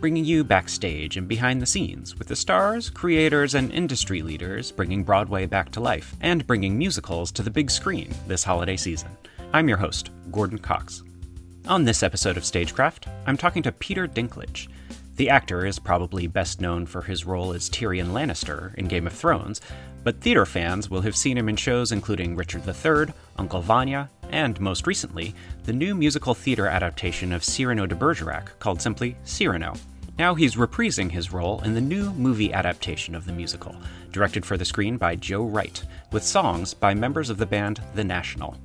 bringing you backstage and behind the scenes with the stars, creators, and industry leaders bringing Broadway back to life and bringing musicals to the big screen this holiday season. I'm your host, Gordon Cox. On this episode of Stagecraft, I'm talking to Peter Dinklage. The actor is probably best known for his role as Tyrion Lannister in Game of Thrones, but theater fans will have seen him in shows including Richard III, Uncle Vanya, and most recently, the new musical theater adaptation of Cyrano de Bergerac called simply Cyrano. Now he's reprising his role in the new movie adaptation of the musical, directed for the screen by Joe Wright, with songs by members of the band The National.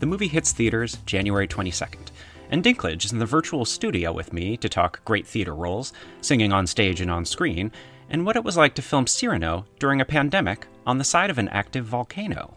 The movie hits theaters January 22nd, and Dinklage is in the virtual studio with me to talk great theater roles, singing on stage and on screen, and what it was like to film Cyrano during a pandemic on the side of an active volcano.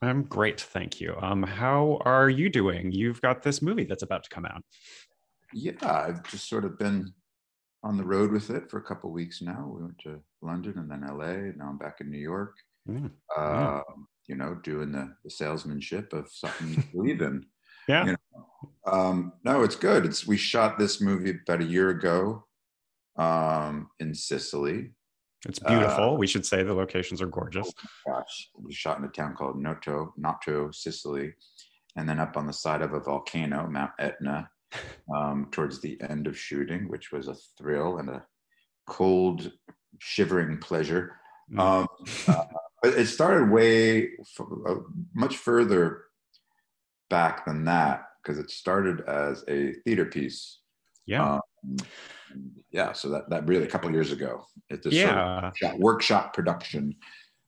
I'm great, thank you. Um, how are you doing? You've got this movie that's about to come out. Yeah, I've just sort of been on the road with it for a couple weeks now. We went to London and then LA. Now I'm back in New York. Mm, uh, You know, doing the, the salesmanship of something you believe in. Yeah. You know? um, no, it's good. It's we shot this movie about a year ago um, in Sicily. It's beautiful. Uh, we should say the locations are gorgeous. Oh gosh, we shot in a town called Noto, Noto, Sicily, and then up on the side of a volcano, Mount Etna, um, towards the end of shooting, which was a thrill and a cold, shivering pleasure. Mm. Um, uh, but it started way f- uh, much further back than that because it started as a theater piece. Yeah. Um, yeah, so that that really a couple years ago at this yeah. sort of workshop production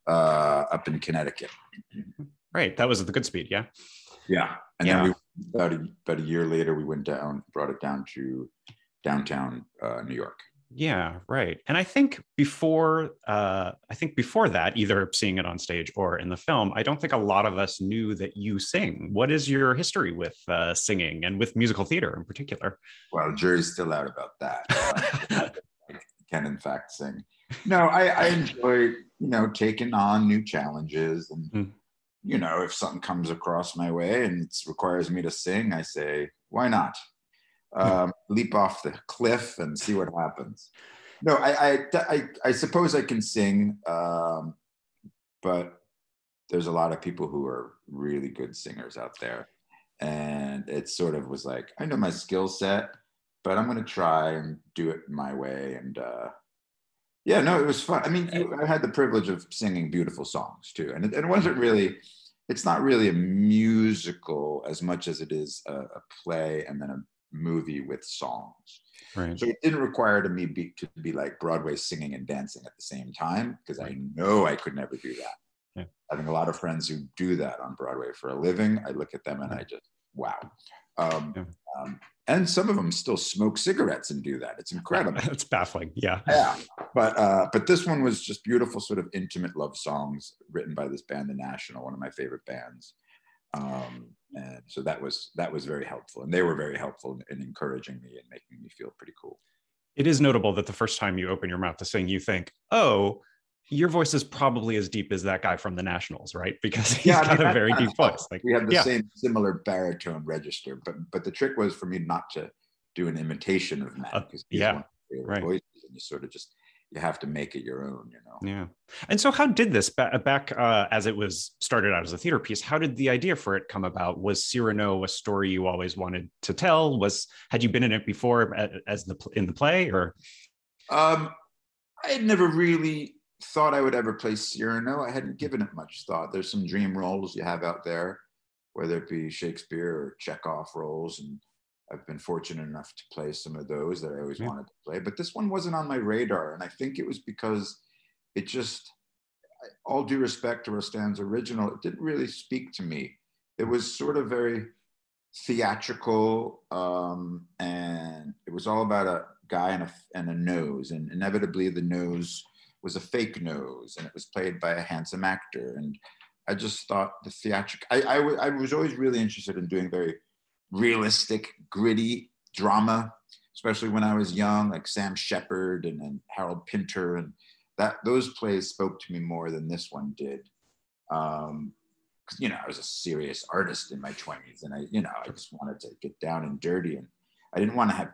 uh, up in Connecticut. Right, that was at the Goodspeed, yeah. Yeah, and yeah. then we, about a, about a year later, we went down, brought it down to downtown uh, New York. Yeah, right. And I think before, uh, I think before that, either seeing it on stage or in the film, I don't think a lot of us knew that you sing. What is your history with uh, singing and with musical theater in particular? Well, jury's still out about that. I can in fact sing. No, I, I enjoy, you know, taking on new challenges, and mm. you know, if something comes across my way and it requires me to sing, I say, why not? Um, leap off the cliff and see what happens. No, I, I, I, I suppose I can sing, um, but there's a lot of people who are really good singers out there. And it sort of was like, I know my skill set, but I'm going to try and do it my way. And uh, yeah, no, it was fun. I mean, you, I had the privilege of singing beautiful songs too. And it, it wasn't really, it's not really a musical as much as it is a, a play and then a movie with songs. Right. So it didn't require to me be, to be like Broadway singing and dancing at the same time because I know I could never do that. Yeah. Having a lot of friends who do that on Broadway for a living, I look at them and I just wow. Um, Yeah. um, and some of them still smoke cigarettes and do that. It's incredible. It's baffling. Yeah. yeah, but uh, but this one was just beautiful, sort of intimate love songs written by this band, The National, one of my favorite bands. Um, and so that was that was very helpful, and they were very helpful in, in encouraging me and making me feel pretty cool. It is notable that the first time you open your mouth to sing, you think, oh, your voice is probably as deep as that guy from the Nationals, right? Because he's I mean, got a very deep voice. Like we have the yeah. same similar baritone register, but but the trick was for me not to do an imitation of Matt Uh, because he's yeah, right. voices, and you sort of just you have to make it your own, you know. Yeah. And so, how did this ba- back uh, as it was started out as a theater piece? How did the idea for it come about? Was Cyrano a story you always wanted to tell? Was had you been in it before as the in the play, or Um, I had never really thought I would ever play Cyrano. I hadn't given it much thought. There's some dream roles you have out there, whether it be Shakespeare or Chekhov roles, and I've been fortunate enough to play some of those that I always Yeah. wanted to play. But this one wasn't on my radar, and I think it was because it just, all due respect to Rostand's original, it didn't really speak to me. It was sort of very theatrical, um, and it was all about a guy and a, and a nose, and inevitably the nose was a fake nose, and it was played by a handsome actor. And I just thought the theatric. I, I, w- I was always really interested in doing very realistic, gritty drama, especially when I was young, like Sam Shepard and, and Harold Pinter, and that those plays spoke to me more than this one did. Um, you know, I was a serious artist in my 20s, and I, you know, I just wanted to get down and dirty, and I didn't want to have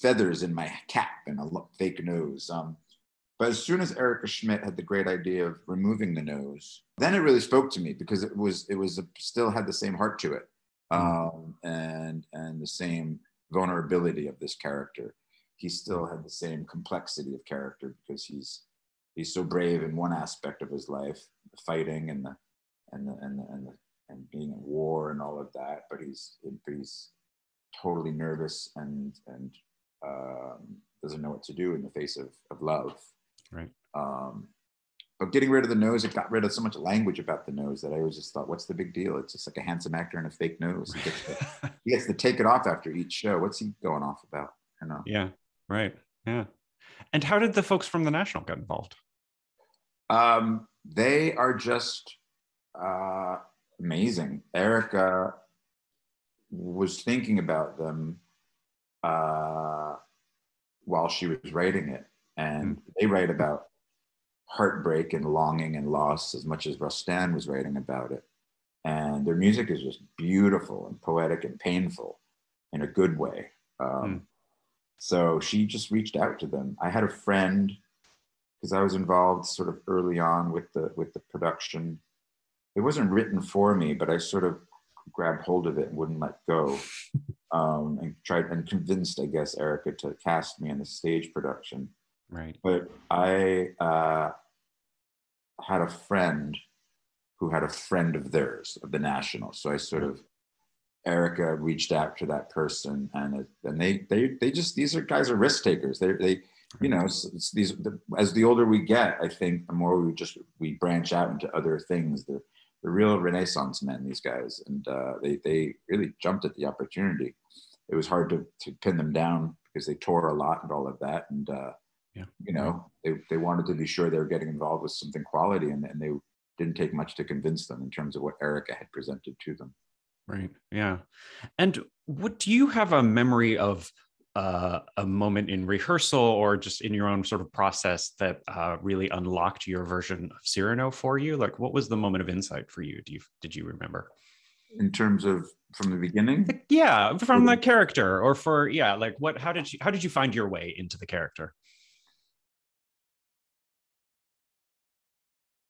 feathers in my cap and a fake nose. Um, but as soon as Erica Schmidt had the great idea of removing the nose, then it really spoke to me because it was it was a, still had the same heart to it, um, and and the same vulnerability of this character. He still had the same complexity of character because he's he's so brave in one aspect of his life, the fighting and the and the and the, and, the, and being in war and all of that. But he's he's totally nervous and and um, doesn't know what to do in the face of of love. right? Um, but getting rid of the nose, it got rid of so much language about the nose that I always just thought, what's the big deal? It's just like a handsome actor and a fake nose. He gets to, he gets to take it off after each show. What's he going off about? You know. Yeah. Right. Yeah. And how did the folks from the National get involved? Um, they are just uh, amazing. Erica was thinking about them uh, while she was writing it, and they write about heartbreak and longing and loss as much as Rostand was writing about it. And their music is just beautiful and poetic and painful in a good way. Um, So she just reached out to them. I had a friend because I was involved sort of early on with the with the production. It wasn't written for me, but I sort of grabbed hold of it and wouldn't let go, um, and tried and convinced, I guess, Erica to cast me in the stage production. Right. But I uh, had a friend who had a friend of theirs of the National, so I sort of Erica reached out to that person, and it, and they they they just these are guys are risk takers. They they you know it's, it's these the, as the older we get, I think the more we just we branch out into other things. The the real Renaissance men, these guys, and uh, they they really jumped at the opportunity. It was hard to to pin them down because they tore a lot and all of that, and uh, Yeah. you know they they wanted to be sure they were getting involved with something quality, and, and they didn't take much to convince them in terms of what Erica had presented to them. Right. Yeah. And what do you have a memory of uh, a moment in rehearsal or just in your own sort of process that uh, really unlocked your version of Cyrano for you? Like, what was the moment of insight for you? Do you did you remember? in terms of from the beginning. Yeah, from the character, or for yeah, like what? How did you how did you find your way into the character?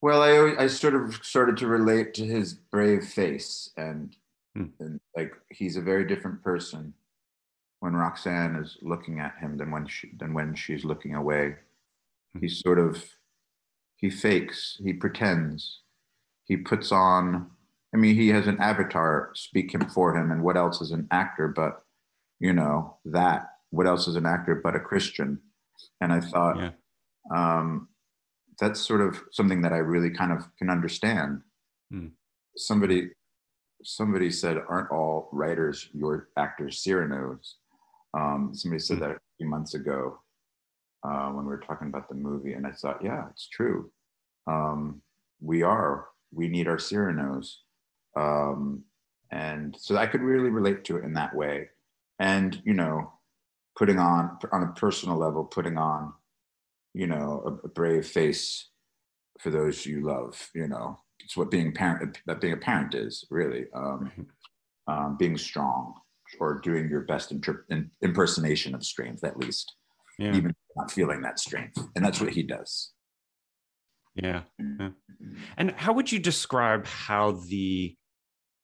Well, I I sort of started to relate to his brave face, and, Hmm. and like he's a very different person when Roxanne is looking at him than when she than when she's looking away. He's sort of he fakes, he pretends, he puts on. I mean, he has an avatar speak him for him, and what else is an actor but you know that? What else is an actor but a Christian? And I thought. Um, that's sort of something that I really kind of can understand. Hmm. Somebody, somebody said, "Aren't all writers your actors Cyranos?" Um, somebody said that a few months ago uh, when we were talking about the movie, and I thought, yeah, it's true. Um, we are. We need our Cyranos, um, and so I could really relate to it in that way. And you know, putting on on a personal level, putting on you know, a, a, brave face for those you love. You know, it's what being parent that being a parent is really um, um, being strong or doing your best in, impersonation of strength, at least, Yeah. even not feeling that strength, and that's what he does. Yeah. yeah. And how would you describe how the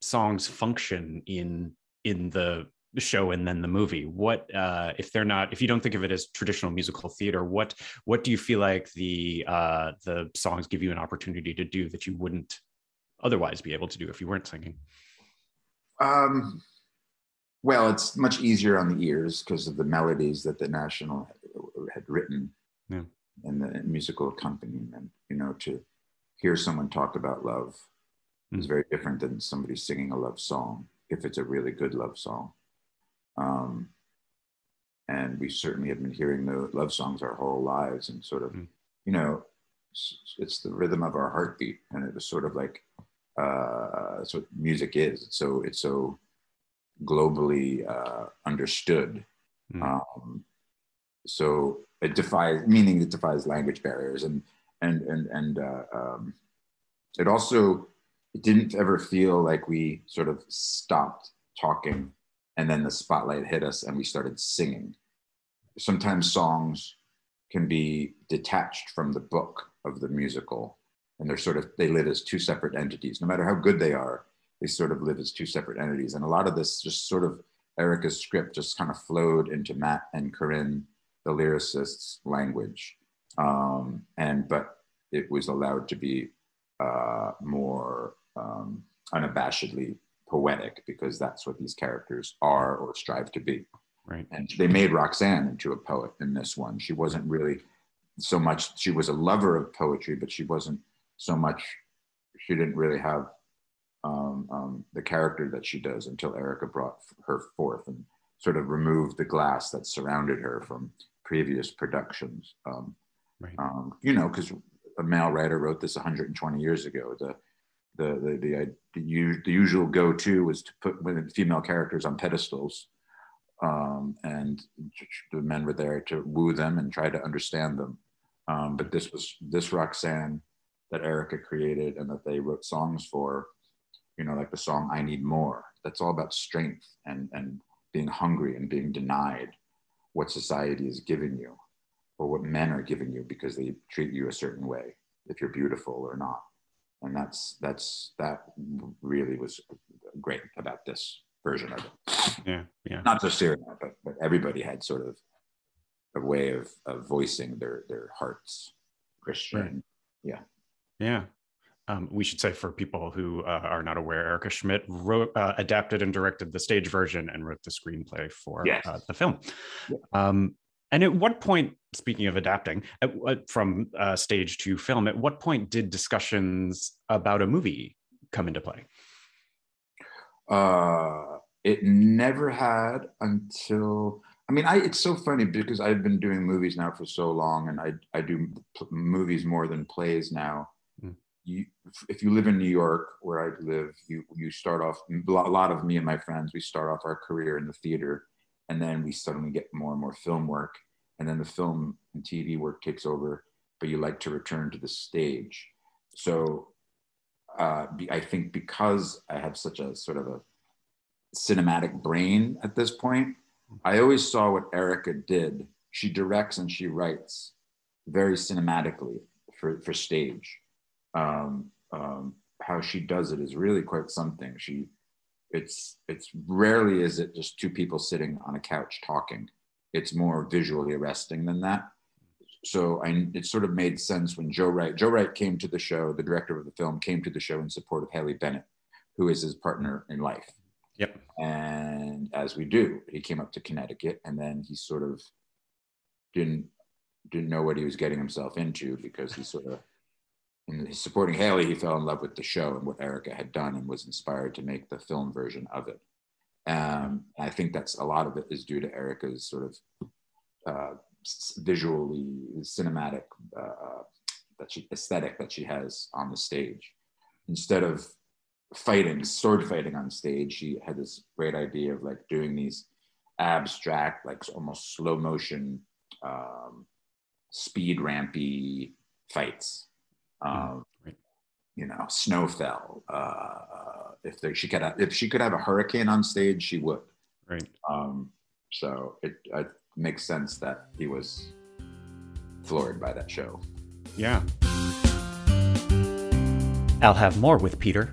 songs function in in the show and then the movie? What uh if they're not if you don't think of it as traditional musical theater, what what do you feel like the uh the songs give you an opportunity to do that you wouldn't otherwise be able to do if you weren't singing? Um, well, it's much easier on the ears because of the melodies that the National had written Yeah. and the musical accompaniment. You know, to hear someone talk about love is very different than somebody singing a love song if it's a really good love song. And we certainly have been hearing the love songs our whole lives and sort of, you know, it's, it's the rhythm of our heartbeat. And it was sort of like, uh, that's what music is. It's so, it's so globally uh, understood. Um, so it defies, meaning it defies language barriers and, and, and, and uh, um, it also, it didn't ever feel like we sort of stopped talking and then the spotlight hit us and we started singing. Sometimes songs can be detached from the book of the musical and they're sort of they live as two separate entities. No matter how good they are they sort of live as two separate entities. And a lot of this just sort of erica's script just kind of flowed into matt and corinne the lyricist's language. Um, and but it was allowed to be uh, more um, unabashedly poetic because that's what these characters are or strive to be. Right. And they made Roxanne into a poet in this one. She wasn't really so much, she was a lover of poetry, but she wasn't so much, she didn't really have um, um, the character that she does until Erica brought her forth and sort of removed the glass that surrounded her from previous productions. Um, right. um, you know, because a male writer wrote this 120 years ago. The the the the, the, the usual go-to was to put women, female characters on pedestals, um, and the men were there to woo them and try to understand them. Um, but this was this Roxanne that Erica created and that they wrote songs for. You know, like the song "I Need More." That's all about strength and and being hungry and being denied what society is giving you or what men are giving you because they treat you a certain way if you're beautiful or not and that's that's that really was great about this version of it Yeah. Yeah. not just Syria, but but everybody had sort of a way of, of voicing their their hearts christian Right. yeah Yeah. Um, we should say for people who uh, are not aware, Erica Schmidt wrote, uh, adapted, and directed the stage version and wrote the screenplay for Yes. uh, the film. Um, and at what point, speaking of adapting at, what- from uh, stage to film, at what point did discussions about a movie come into play? uh it never had until i mean i it's so funny because i've been doing movies now for so long and i i do p- movies more than plays now Mm. you if you live in new york where i live you you start off a lot of me and my friends we start off our career in the theater and then we suddenly get more and more film work and then the film and tv work takes over but you like to return to the stage so uh, I think because I have such a sort of a cinematic brain at this point, I always saw what Erica did. She directs and she writes very cinematically for, for stage. Um, um, how she does it is really quite something. She, it's it's rarely is it just two people sitting on a couch talking. It's more visually arresting than that. So I, it sort of made sense when Joe Wright, Joe Wright came to the show, the director of the film came to the show in support of Haley Bennett, who is his partner in life. Yep. And as we do, he came up to Connecticut and then he sort of didn't didn't know what he was getting himself into because he sort of in supporting Haley, he fell in love with the show and what Erica had done and was inspired to make the film version of it. Um, I think that's a lot of it is due to Erica's sort of uh, visually cinematic uh, that she aesthetic that she has on the stage. Instead of fighting, sword fighting on stage, she had this great idea of like doing these abstract, like almost slow motion, um, speed rampy fights. Um, right. You know, snow fell. Uh, if there, she could, have, if she could have a hurricane on stage, she would. Right. Um, so it, it makes sense that he was floored by that show. Yeah. I'll have more with Peter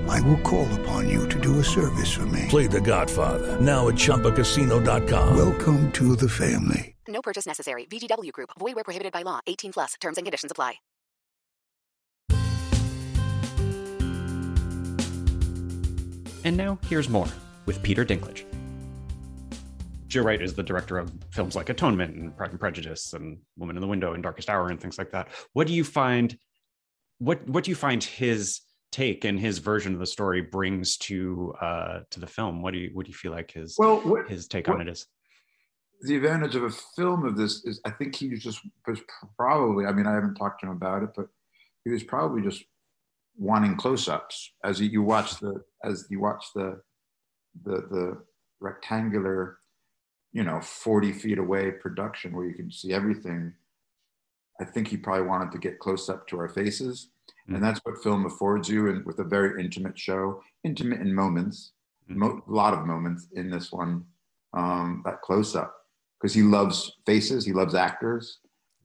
I will call upon you to do a service for me. Play the Godfather. Now at Chumbacasino.com. Welcome to the family. No purchase necessary. VGW Group. Void where prohibited by law. 18 plus. Terms and conditions apply. And now here's more with Peter Dinklage. Joe Wright is the director of films like Atonement and Pride and Prejudice and Woman in the Window and Darkest Hour and things like that. What do you find? What what do you find his take and his version of the story brings to uh, to the film? What do you what do you feel like his well what, his take what, on it is? The advantage of a film of this is I think he just was probably I mean I haven't talked to him about it, but he was probably just wanting close-ups as you watch the as you watch the the the rectangular you know 40 feet away production where you can see everything i think he probably wanted to get close up to our faces mm-hmm. and that's what film affords you and with a very intimate show intimate in moments a mm-hmm. mo- lot of moments in this one um, that close up because he loves faces he loves actors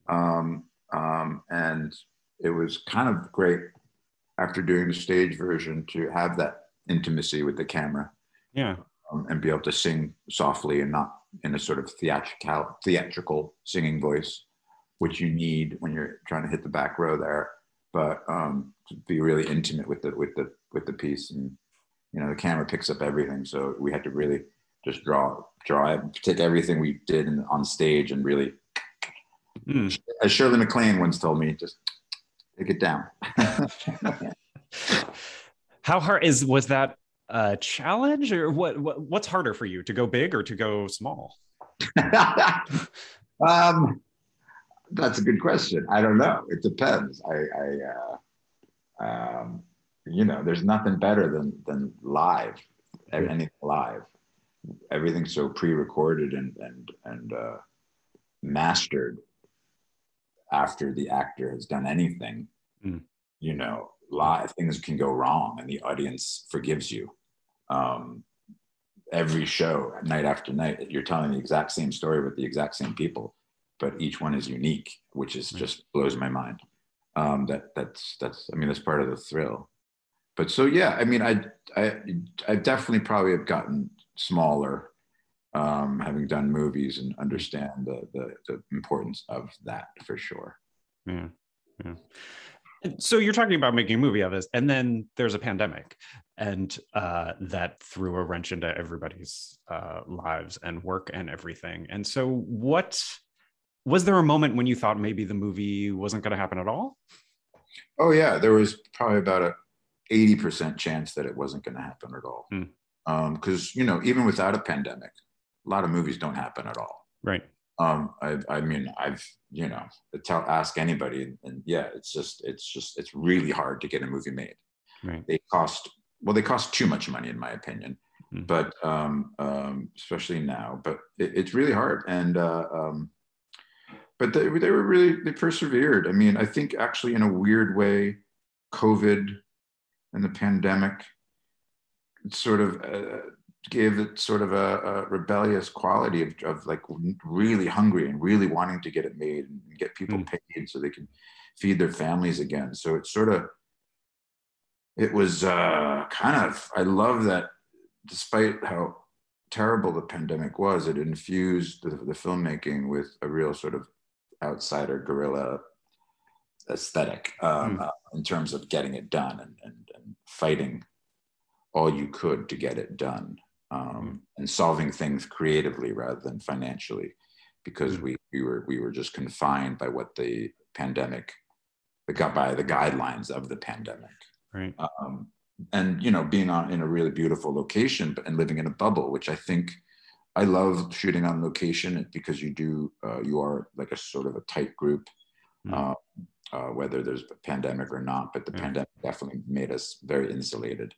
um, um, and it was kind of great after doing the stage version to have that intimacy with the camera yeah um, and be able to sing softly and not in a sort of theatrical theatrical singing voice, which you need when you're trying to hit the back row there. But um, to be really intimate with the with the with the piece, and you know the camera picks up everything, so we had to really just draw draw take everything we did in, on stage and really, mm. as Shirley MacLaine once told me, just take it down. How hard is was that a challenge or what, what what's harder for you to go big or to go small um that's a good question. I don't know. It depends. I i uh um you know there's nothing better than than live anything live. Everything's so pre-recorded and and and uh mastered after the actor has done anything mm. you know live things can go wrong and the audience forgives you. Um, every show night after night you're telling the exact same story with the exact same people but each one is unique which is just blows my mind. Um, that that's that's i mean that's part of the thrill. But so yeah i mean i i, I definitely probably have gotten smaller um, having done movies and understand the, the, the importance of that for sure. Yeah yeah. So you're talking about making a movie of this and then there's a pandemic and uh, that threw a wrench into everybody's uh, lives and work and everything. And so what was there a moment when you thought maybe the movie wasn't going to happen at all oh yeah there was probably about a 80% chance that it wasn't going to happen at all mm. because you know even without a pandemic, a lot of movies don't happen at all. Right. Um, I, I mean, I've you know, tell ask anybody, and yeah, it's just it's just it's really hard to get a movie made. Right. They cost well, they cost too much money in my opinion, Mm. but um, um, especially now. But it, it's really hard, and uh, um, but they they were really they persevered. I mean, I think actually in a weird way, COVID and the pandemic sort of uh, gave it sort of a, a rebellious quality of, of like really hungry and really wanting to get it made and get people paid so they can feed their families again. So it's sort of it was uh, kind of I love that despite how terrible the pandemic was, it infused the, the filmmaking with a real sort of outsider guerrilla aesthetic um, uh, in terms of getting it done and, and, and fighting all you could to get it done um, and solving things creatively rather than financially because we, we were we were just confined by what the pandemic the by the guidelines of the pandemic. Right. um, and you know being on in a really beautiful location but and living in a bubble which i think i love shooting on location because you do uh, you are like a sort of a tight group uh, uh, whether there's a pandemic or not but the pandemic definitely made us very insulated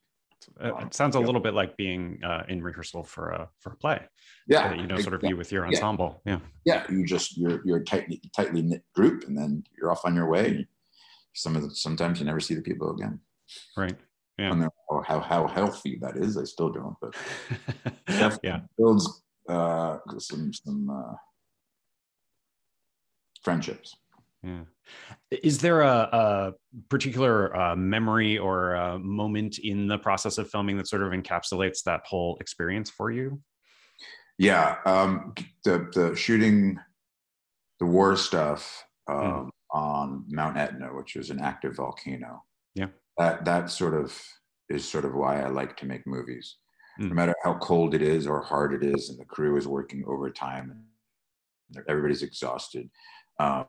Uh, It sounds a little bit like being uh, in rehearsal for a for a play. Yeah, that, you know, sort of exactly. you with your ensemble. Yeah. yeah you just you're you're a tightly tightly knit group and then you're off on your way some of the sometimes you never see the people again Right. Yeah. how how healthy that is i still don't but Yeah. builds uh some some uh friendships Yeah. Is there a, a particular uh, memory or a moment in the process of filming that sort of encapsulates that whole experience for you? yeah um the the shooting the war stuff um on mount etna which is an active volcano Yeah. that that sort of is sort of why i like to make movies Mm. no matter how cold it is or hard it is and the crew is working overtime and everybody's exhausted um,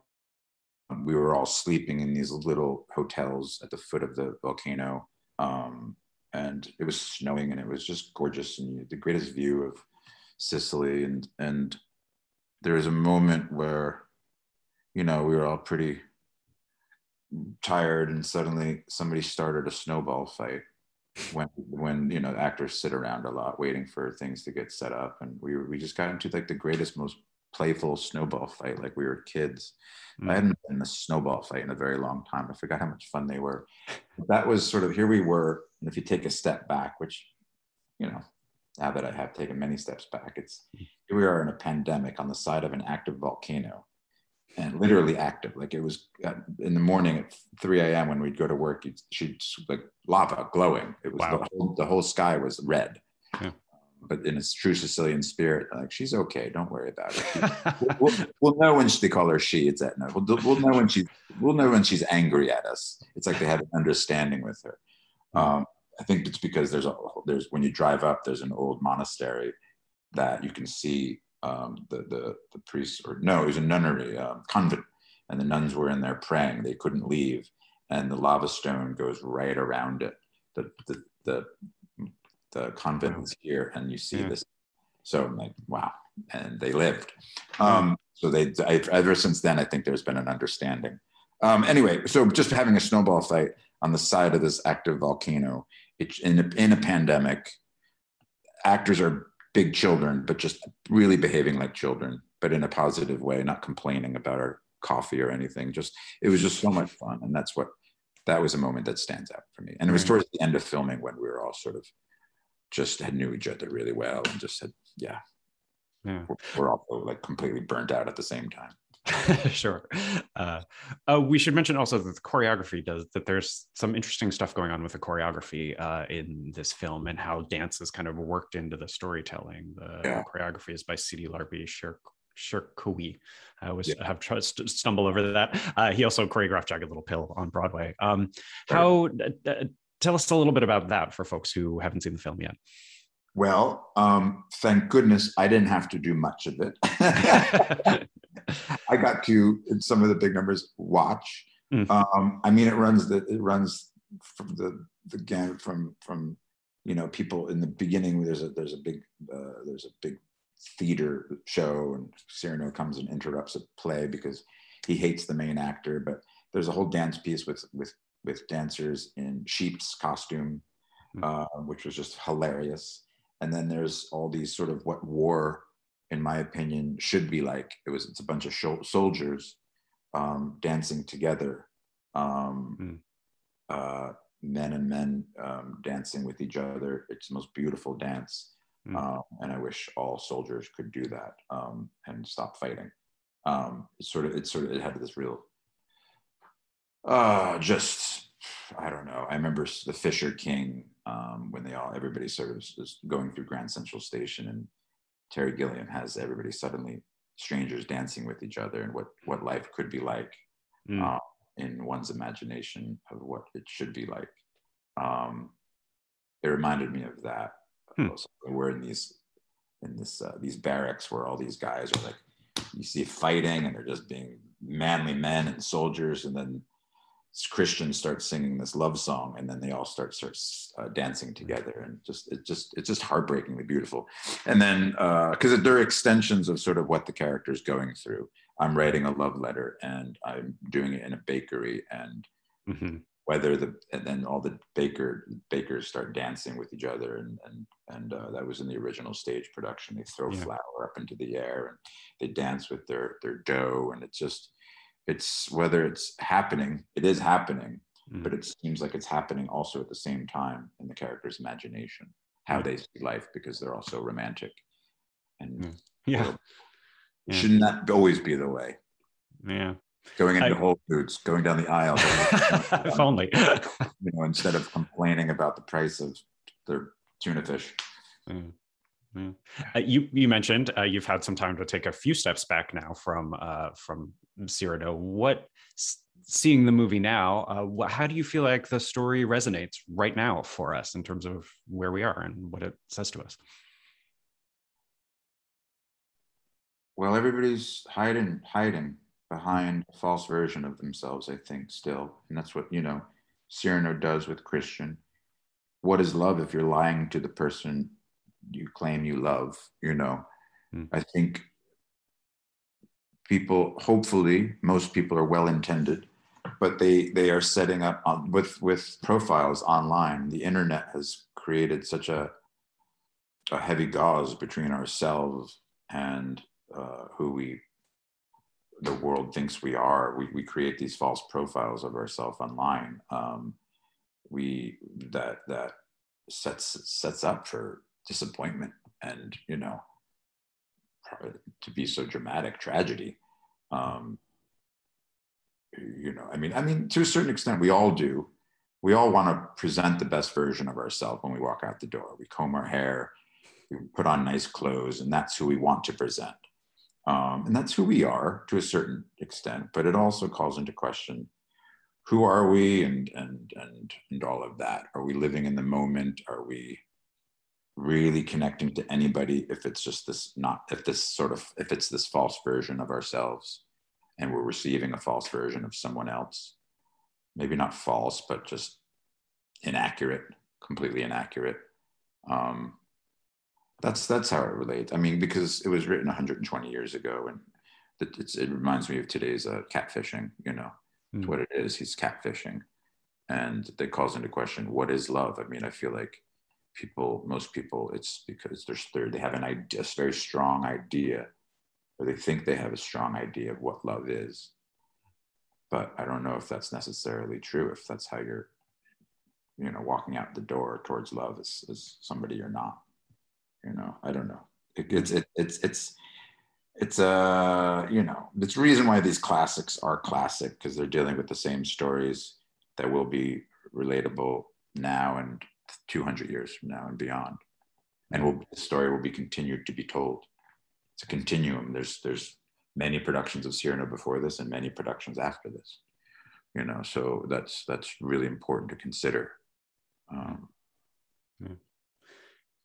we were all sleeping in these little hotels at the foot of the volcano um, and it was snowing and it was just gorgeous and you had the greatest view of sicily and and there was a moment where you know we were all pretty tired and suddenly somebody started a snowball fight when when you know actors sit around a lot waiting for things to get set up and we we just got into like the greatest most playful snowball fight like we were kids. I mm. hadn't been in a snowball fight in a very long time. I forgot how much fun they were. But that was sort of here we were and if you take a step back which you know now that i have taken many steps back it's here we are in a pandemic on the side of an active volcano and literally active. Like it was uh, in the morning at 3 a.m. when we'd go to work, she'd like lava glowing. It was the, whole, the whole sky was red. Yeah. But in its true Sicilian spirit, like she's okay, don't worry about it. we'll, we'll, know when they call her she. It's Etna. We'll, we'll know when she's we'll know when she's angry at us. It's like they have an understanding with her. Um, I think it's because there's a there's when you drive up, there's an old monastery that you can see um, the, the the priests or no, it was a nunnery um, convent, and the nuns were in there praying. They couldn't leave, and the lava stone goes right around it. The the the, the convent is here, and you see Yeah. this. So I'm like, wow, and they lived. Um, so they I, ever since then, I think there's been an understanding. Um, anyway, so just having a snowball fight on the side of this active volcano, it, in a, in a pandemic, actors are big children, but just really behaving like children, but in a positive way, not complaining about our coffee or anything. Just it was just so much fun, and that's what that was a moment that stands out for me. And it was mm-hmm. towards the end of filming when we were all sort of just had knew each other really well and just said, yeah, Yeah. we're, we're all like completely burnt out at the same time. sure. Uh, uh, we should mention also that the choreography does that. There's some interesting stuff going on with the choreography uh, in this film and how dance is kind of worked into the storytelling. The Yeah. choreography is by Sidi Larbi Shir- Cherkaoui. I always Yeah. have tried to stumble over that. Uh, he also choreographed Jagged Little Pill on Broadway. Um, how? Uh, tell us a little bit about that for folks who haven't seen the film yet. Well, um, thank goodness I didn't have to do much of it. I got to some of the big numbers watch. Mm. Um, I mean, it runs the it runs from the the gamut from from you know people in the beginning there's a there's a big uh, there's a big theater show and Cyrano comes and interrupts a play because he hates the main actor but there's a whole dance piece with with with dancers in sheep's costume uh, which was just hilarious and then there's all these sort of what war in my opinion should be like it was it's a bunch of sh- soldiers um, dancing together um, Mm. uh, men and men um, dancing with each other it's the most beautiful dance Mm. um, and i wish all soldiers could do that um, and stop fighting um, it's sort of it's sort of it had this real uh just i don't know i remember the fisher king um, when they all everybody sort of is going through grand central station and terry gilliam has everybody suddenly strangers dancing with each other and what what life could be like Mm. uh, in one's imagination of what it should be like um, it reminded me of that Hmm. Also, we're in these in this uh, these barracks where all these guys are like you see fighting and they're just being manly men and soldiers and then christians start singing this love song and then they all start starts uh, dancing together and just it just it's just heartbreakingly beautiful and then because they're extensions of sort of what the character is going through i'm writing a love letter and i'm doing it in a bakery and Mhm. whether the and then all the baker bakers start dancing with each other and and and uh, that was in the original stage production they throw Yeah. flour up into the air and they dance with their their dough and it's just it's whether it's happening it is happening Mm. but it seems like it's happening also at the same time in the character's imagination how they see life because they're also romantic and yeah Yeah. shouldn't that always be the way yeah going into I- Whole Foods, going down the aisle, going- if only you know, instead of complaining about the price of their tuna fish. Mm. Yeah. Uh, you you mentioned uh, you've had some time to take a few steps back now from uh, from Cyrano. What seeing the movie now? Uh, what, how do you feel like the story resonates right now for us in terms of where we are and what it says to us? Well, everybody's hiding, hiding behind a false version of themselves, I think, still. And that's what, you know, Cyrano does with Christian. What is love if you're lying to the person you claim you love? You know, Mm. I think people, hopefully, most people are well intended, but they they are setting up on, with with profiles online. The internet has created such a a heavy gauze between ourselves and uh, who we the world thinks we are. We, we create these false profiles of ourselves online. Um, we that that sets sets up for disappointment and you know to be so dramatic tragedy. Um, you know, I mean, I mean, to a certain extent, we all do. We all want to present the best version of ourselves when we walk out the door. We comb our hair, we put on nice clothes, and that's who we want to present. Um, and that's who we are to a certain extent. But it also calls into question who are we and and and and all of that. Are we living in the moment? Are we really connecting to anybody if it's just this not if this sort of if it's this false version of ourselves and we're receiving a false version of someone else. Maybe not false but just inaccurate completely inaccurate. Um that's that's how it relates. I mean because it was written 120 years ago and it, it's, it reminds me of today's uh, catfishing you know it's what it is. He's catfishing. And that calls into question what is love? I mean i feel like people most people it's because they're, they have an idea a very strong idea or they think they have a strong idea of what love is. But i don't know if that's necessarily true if that's how you're you know walking out the door towards love as, as somebody you're not you know i don't know. It, it's it, it's it's it's uh you know it's reason why these classics are classic because they're dealing with the same stories that will be relatable now and 200 years from now and beyond. And will the story will be continued to be told. It's a continuum. There's there's many productions of cyrano before this and many productions after this you know so that's that's really important to consider. Um,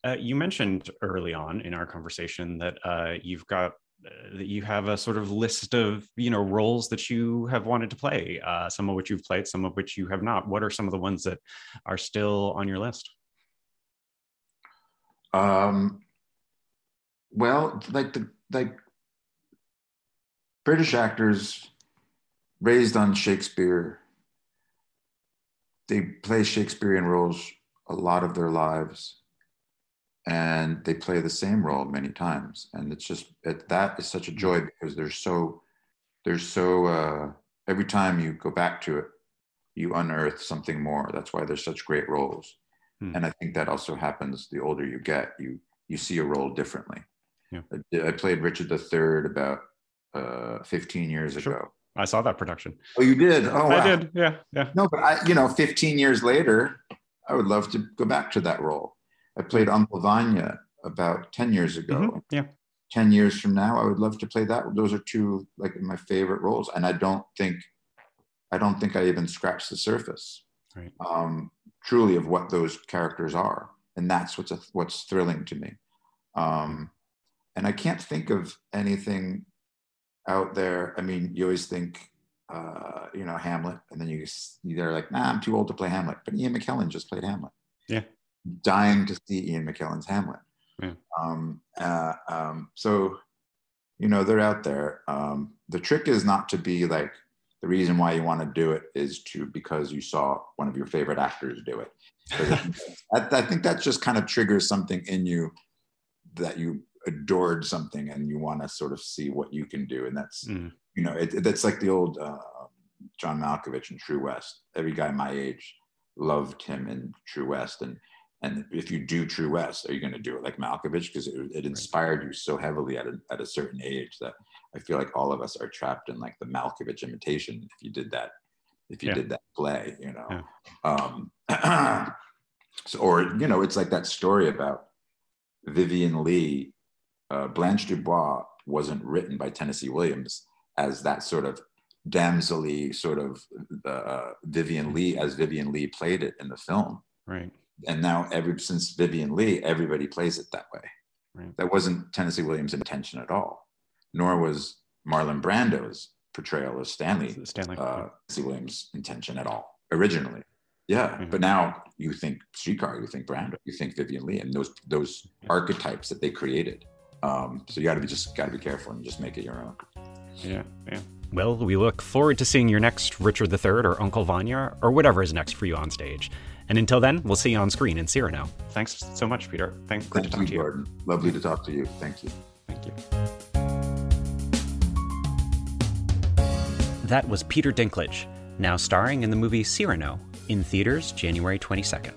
Uh, you mentioned early on in our conversation that uh, you've got that you have a sort of list of you know roles that you have wanted to play. Uh, some of which you've played, some of which you have not. What are some of the ones that are still on your list? Um, well, like the like British actors raised on Shakespeare, they play Shakespearean roles a lot of their lives, and they play the same role many times, and it's just it, that is such a joy because they're so they're so uh, every time you go back to it, you unearth something more. That's why they're such great roles. Hmm. And I think that also happens the older you get. You you see a role differently. Yeah. I, I played Richard III about uh, 15 years Sure. ago. I saw that production. Oh, you did? Oh, wow. I did. Yeah, yeah. No, but I, you know, 15 years later, I would love to go back to that role. I played Uncle Vanya about 10 years ago. Mhm, Yeah. 10 years from now, I would love to play that. Those are two like my favorite roles. And I don't think, I don't think I even scratched the surface Right. um, truly of what those characters are. And that's what's, a, what's thrilling to me. Um, and I can't think of anything out there. I mean, you always think, uh, you know, Hamlet, and then you they're like, nah, I'm too old to play Hamlet. But Ian McKellen just played Hamlet. Yeah. Dying to see Ian McKellen's Hamlet. Yeah. Um, uh, um, so, you know, they're out there. Um, the trick is not to be like, the reason why you want to do it is to because you saw one of your favorite actors do it. I, I think that just kind of triggers something in you that you adored something and you want to sort of see what you can do. And that's, Mm. you know, it, that's like the old uh, John Malkovich in True West. Every guy my age loved him in True West. And and if you do True West, are you going to do it like Malkovich? Because it, it inspired you so heavily at a, at a certain age that I feel like all of us are trapped in like the Malkovich imitation. If you did that, if you Yeah. did that play, you know. Yeah. Um, so, or you know, it's like that story about Vivien Leigh. Uh, Blanche Dubois wasn't written by Tennessee Williams as that sort of damselly sort of uh, Vivien Leigh as Vivien Leigh played it in the film. Right. And now, ever since Vivien Leigh, everybody plays it that way. Right. That wasn't Tennessee Williams' intention at all, nor was Marlon Brando's portrayal of Stanley, Stanley. uh, Tennessee Williams' intention at all originally. Yeah, Mhm. but now you think Streetcar, you think Brando, you think Vivien Leigh, and those those archetypes that they created. Um, so you got to be just got to be careful and just make it your own. Yeah, yeah. Well, we look forward to seeing your next Richard III or Uncle Vanya or whatever is next for you on stage. And until then, we'll see you on screen in Cyrano. Thanks so much, Peter. Thank, great Thank to talk you, to you. Gordon. Lovely to talk to you. Thank you. Thank you. That was Peter Dinklage, now starring in the movie Cyrano, in theaters January 22nd.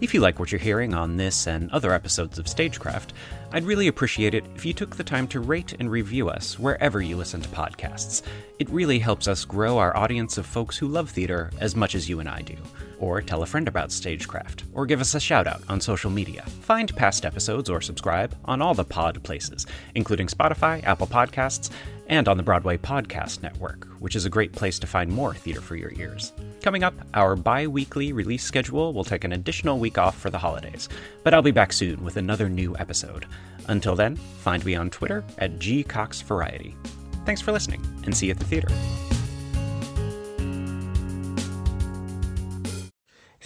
If you like what you're hearing on this and other episodes of Stagecraft, I'd really appreciate it if you took the time to rate and review us wherever you listen to podcasts. It really helps us grow our audience of folks who love theater as much as you and I do. Or tell a friend about Stagecraft, or give us a shout out on social media. Find past episodes or subscribe on all the pod places, including Spotify, Apple Podcasts, and on the Broadway Podcast Network, which is a great place to find more theater for your ears. Coming up, our bi weekly release schedule will take an additional week off for the holidays, but I'll be back soon with another new episode. Until then, find me on Twitter at gcoxvariety. Thanks for listening, and see you at the theater.